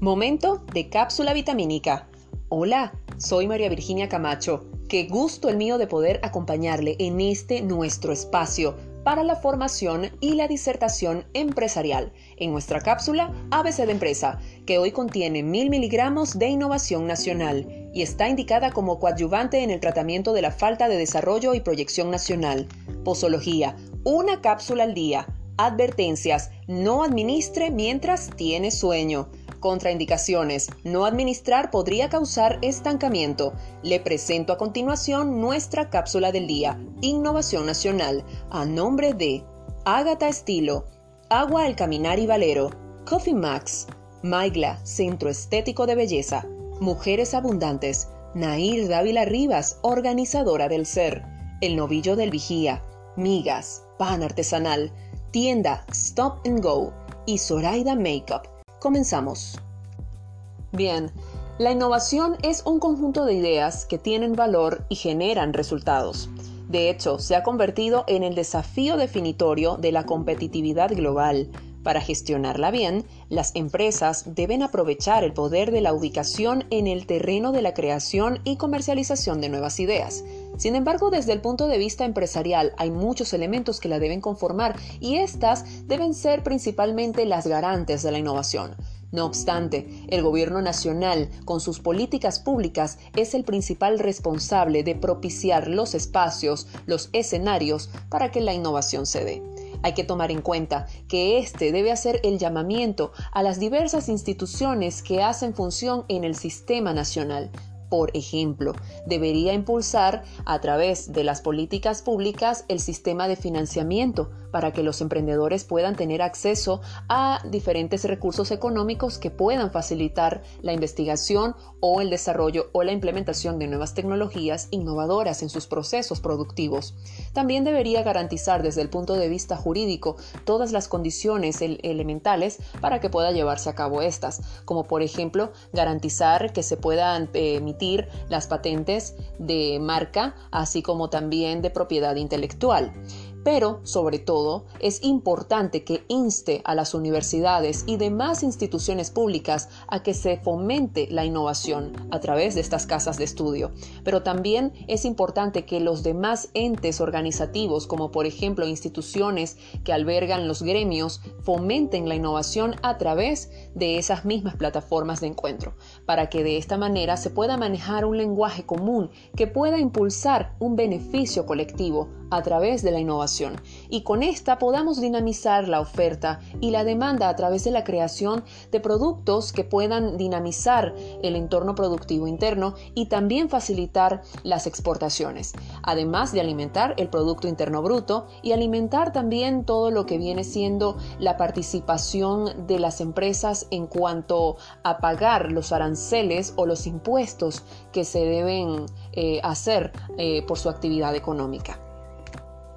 Momento de cápsula vitamínica. Hola, soy María Virginia Camacho. Qué gusto el mío de poder acompañarle en este nuestro espacio para la formación y la disertación empresarial en nuestra cápsula ABC de Empresa, que hoy contiene mil miligramos de innovación nacional y está indicada como coadyuvante en el tratamiento de la falta de desarrollo y proyección nacional. Posología, una cápsula al día. Advertencias, no administre mientras tiene sueño. Contraindicaciones. No administrar podría causar estancamiento. Le presento a continuación nuestra cápsula del día, Innovación Nacional, a nombre de Ágata Estilo, Agua al Caminar y Valero, Coffee Max, Maigla, Centro Estético de Belleza, Mujeres Abundantes, Nair Dávila Rivas, organizadora del Ser, El Novillo del Vigía, Migas, Pan Artesanal, Tienda Stop and Go y Zoraida Makeup Comenzamos. Bien, la innovación es un conjunto de ideas que tienen valor y generan resultados. De hecho, se ha convertido en el desafío definitorio de la competitividad global. Para gestionarla bien, las empresas deben aprovechar el poder de la ubicación en el terreno de la creación y comercialización de nuevas ideas. Sin embargo, desde el punto de vista empresarial hay muchos elementos que la deben conformar y estas deben ser principalmente las garantes de la innovación. No obstante, el gobierno nacional, con sus políticas públicas, es el principal responsable de propiciar los espacios, los escenarios para que la innovación se dé. Hay que tomar en cuenta que este debe hacer el llamamiento a las diversas instituciones que hacen función en el sistema nacional, por ejemplo, debería impulsar a través de las políticas públicas el sistema de financiamiento para que los emprendedores puedan tener acceso a diferentes recursos económicos que puedan facilitar la investigación o el desarrollo o la implementación de nuevas tecnologías innovadoras en sus procesos productivos. También debería garantizar desde el punto de vista jurídico todas las condiciones elementales para que pueda llevarse a cabo estas, como por ejemplo garantizar que se puedan eh, emitir las patentes de marca, así como también de propiedad intelectual. Pero, sobre todo, es importante que inste a las universidades y demás instituciones públicas a que se fomente la innovación a través de estas casas de estudio. Pero también es importante que los demás entes organizativos, como por ejemplo instituciones que albergan los gremios, fomenten la innovación a través de esas mismas plataformas de encuentro, para que de esta manera se pueda manejar un lenguaje común que pueda impulsar un beneficio colectivo a través de la innovación y con esta podamos dinamizar la oferta y la demanda a través de la creación de productos que puedan dinamizar el entorno productivo interno y también facilitar las exportaciones, además de alimentar el Producto Interno Bruto y alimentar también todo lo que viene siendo la participación de las empresas en cuanto a pagar los aranceles o los impuestos que se deben eh, hacer eh, por su actividad económica.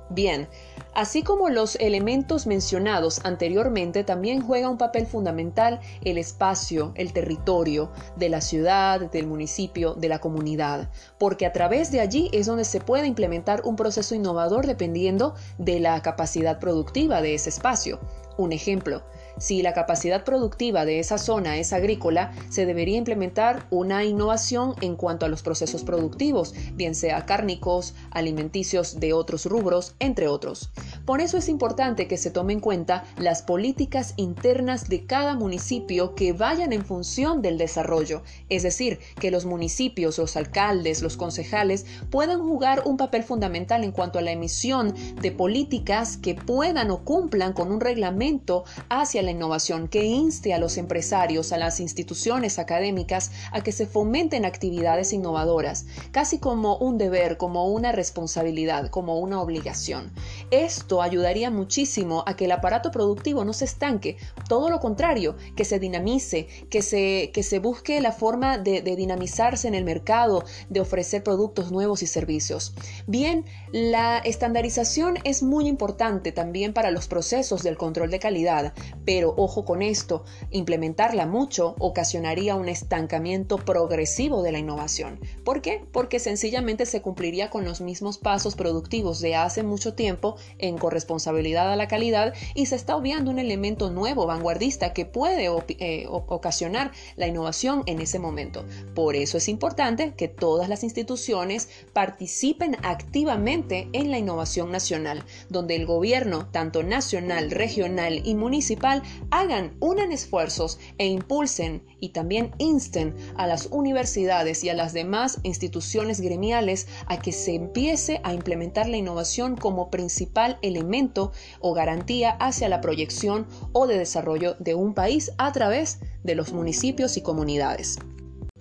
Bien, así como los elementos mencionados anteriormente, también juega un papel fundamental el espacio, el territorio de la ciudad, del municipio, de la comunidad, porque a través de allí es donde se puede implementar un proceso innovador dependiendo de la capacidad productiva de ese espacio. Un ejemplo, si la capacidad productiva de esa zona es agrícola, se debería implementar una innovación en cuanto a los procesos productivos, bien sea cárnicos, alimenticios de otros rubros, entre otros. Por eso es importante que se tome en cuenta las políticas internas de cada municipio que vayan en función del desarrollo, es decir, que los municipios, los alcaldes, los concejales puedan jugar un papel fundamental en cuanto a la emisión de políticas que puedan o cumplan con un reglamento hacia la innovación que inste a los empresarios, a las instituciones académicas, a que se fomenten actividades innovadoras, casi como un deber, como una responsabilidad, como una obligación. Esto ayudaría muchísimo a que el aparato productivo no se estanque, todo lo contrario, que se dinamice, que se, que se busque la forma de, de dinamizarse en el mercado, de ofrecer productos nuevos y servicios. Bien, la estandarización es muy importante también para los procesos del control de calidad, Pero ojo con esto, implementarla mucho ocasionaría un estancamiento progresivo de la innovación. ¿Por qué? Porque sencillamente se cumpliría con los mismos pasos productivos de hace mucho tiempo en corresponsabilidad a la calidad y se está obviando un elemento nuevo, vanguardista, que puede eh, ocasionar la innovación en ese momento. Por eso es importante que todas las instituciones participen activamente en la innovación nacional, donde el gobierno, tanto nacional, regional y municipal, hagan unan esfuerzos e impulsen y también insten a las universidades y a las demás instituciones gremiales a que se empiece a implementar la innovación como principal elemento o garantía hacia la proyección o de desarrollo de un país a través de los municipios y comunidades.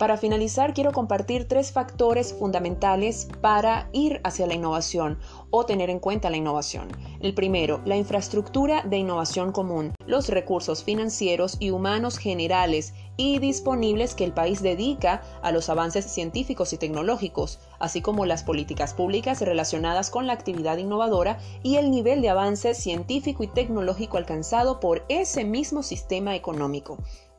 Para finalizar, quiero compartir tres factores fundamentales para ir hacia la innovación o tener en cuenta la innovación. El primero, la infraestructura de innovación común, los recursos financieros y humanos generales y disponibles que el país dedica a los avances científicos y tecnológicos, así como las políticas públicas relacionadas con la actividad innovadora y el nivel de avance científico y tecnológico alcanzado por ese mismo sistema económico.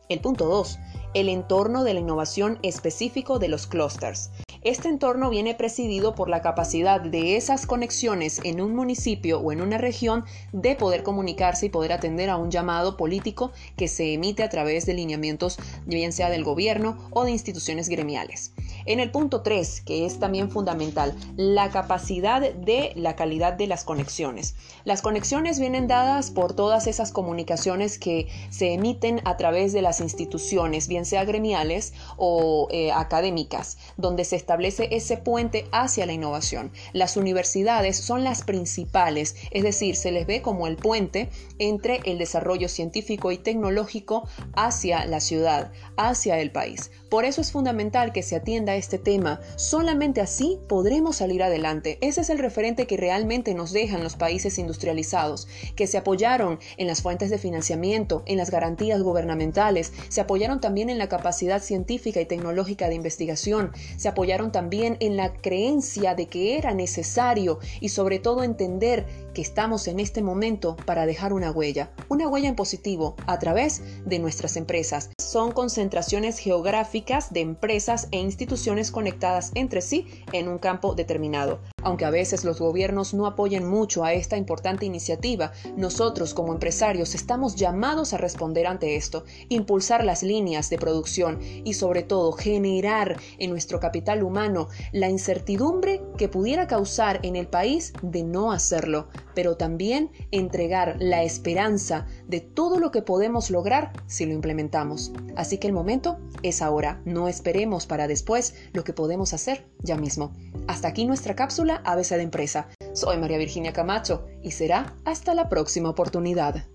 El punto 2. El entorno de la innovación específico de los clusters. Este entorno viene presidido por la capacidad de esas conexiones en un municipio o en una región de poder comunicarse y poder atender a un llamado político que se emite a través de lineamientos, bien sea del gobierno o de instituciones gremiales. En el punto 3, que es también fundamental, la capacidad de la calidad de las conexiones. Las conexiones vienen dadas por todas esas comunicaciones que se emiten a través de las instituciones, bien sea gremiales o eh, académicas, donde se establece ese puente hacia la innovación. Las universidades son las principales, es decir, se les ve como el puente entre el desarrollo científico y tecnológico hacia la ciudad, hacia el país. Por eso es fundamental que se atienda a este tema. Solamente así podremos salir adelante. Ese es el referente que realmente nos dejan los países industrializados, que se apoyaron en las fuentes de financiamiento, en las garantías gubernamentales, se apoyaron también en la capacidad científica y tecnológica de investigación, se apoyaron también en la creencia de que era necesario y sobre todo entender que estamos en este momento para dejar una huella, una huella en positivo a través de nuestras empresas. Son concentraciones geográficas de empresas e instituciones conectadas entre sí en un campo determinado. Aunque a veces los gobiernos no apoyen mucho a esta importante iniciativa, nosotros como empresarios estamos llamados a responder ante esto, impulsar las líneas de producción y sobre todo generar en nuestro capital humano la incertidumbre que pudiera causar en el país de no hacerlo, pero también entregar la esperanza de todo lo que podemos lograr si lo implementamos. Así que el momento es ahora, no esperemos para después lo que podemos hacer ya mismo. Hasta aquí nuestra cápsula ABC de Empresa. Soy María Virginia Camacho y será hasta la próxima oportunidad.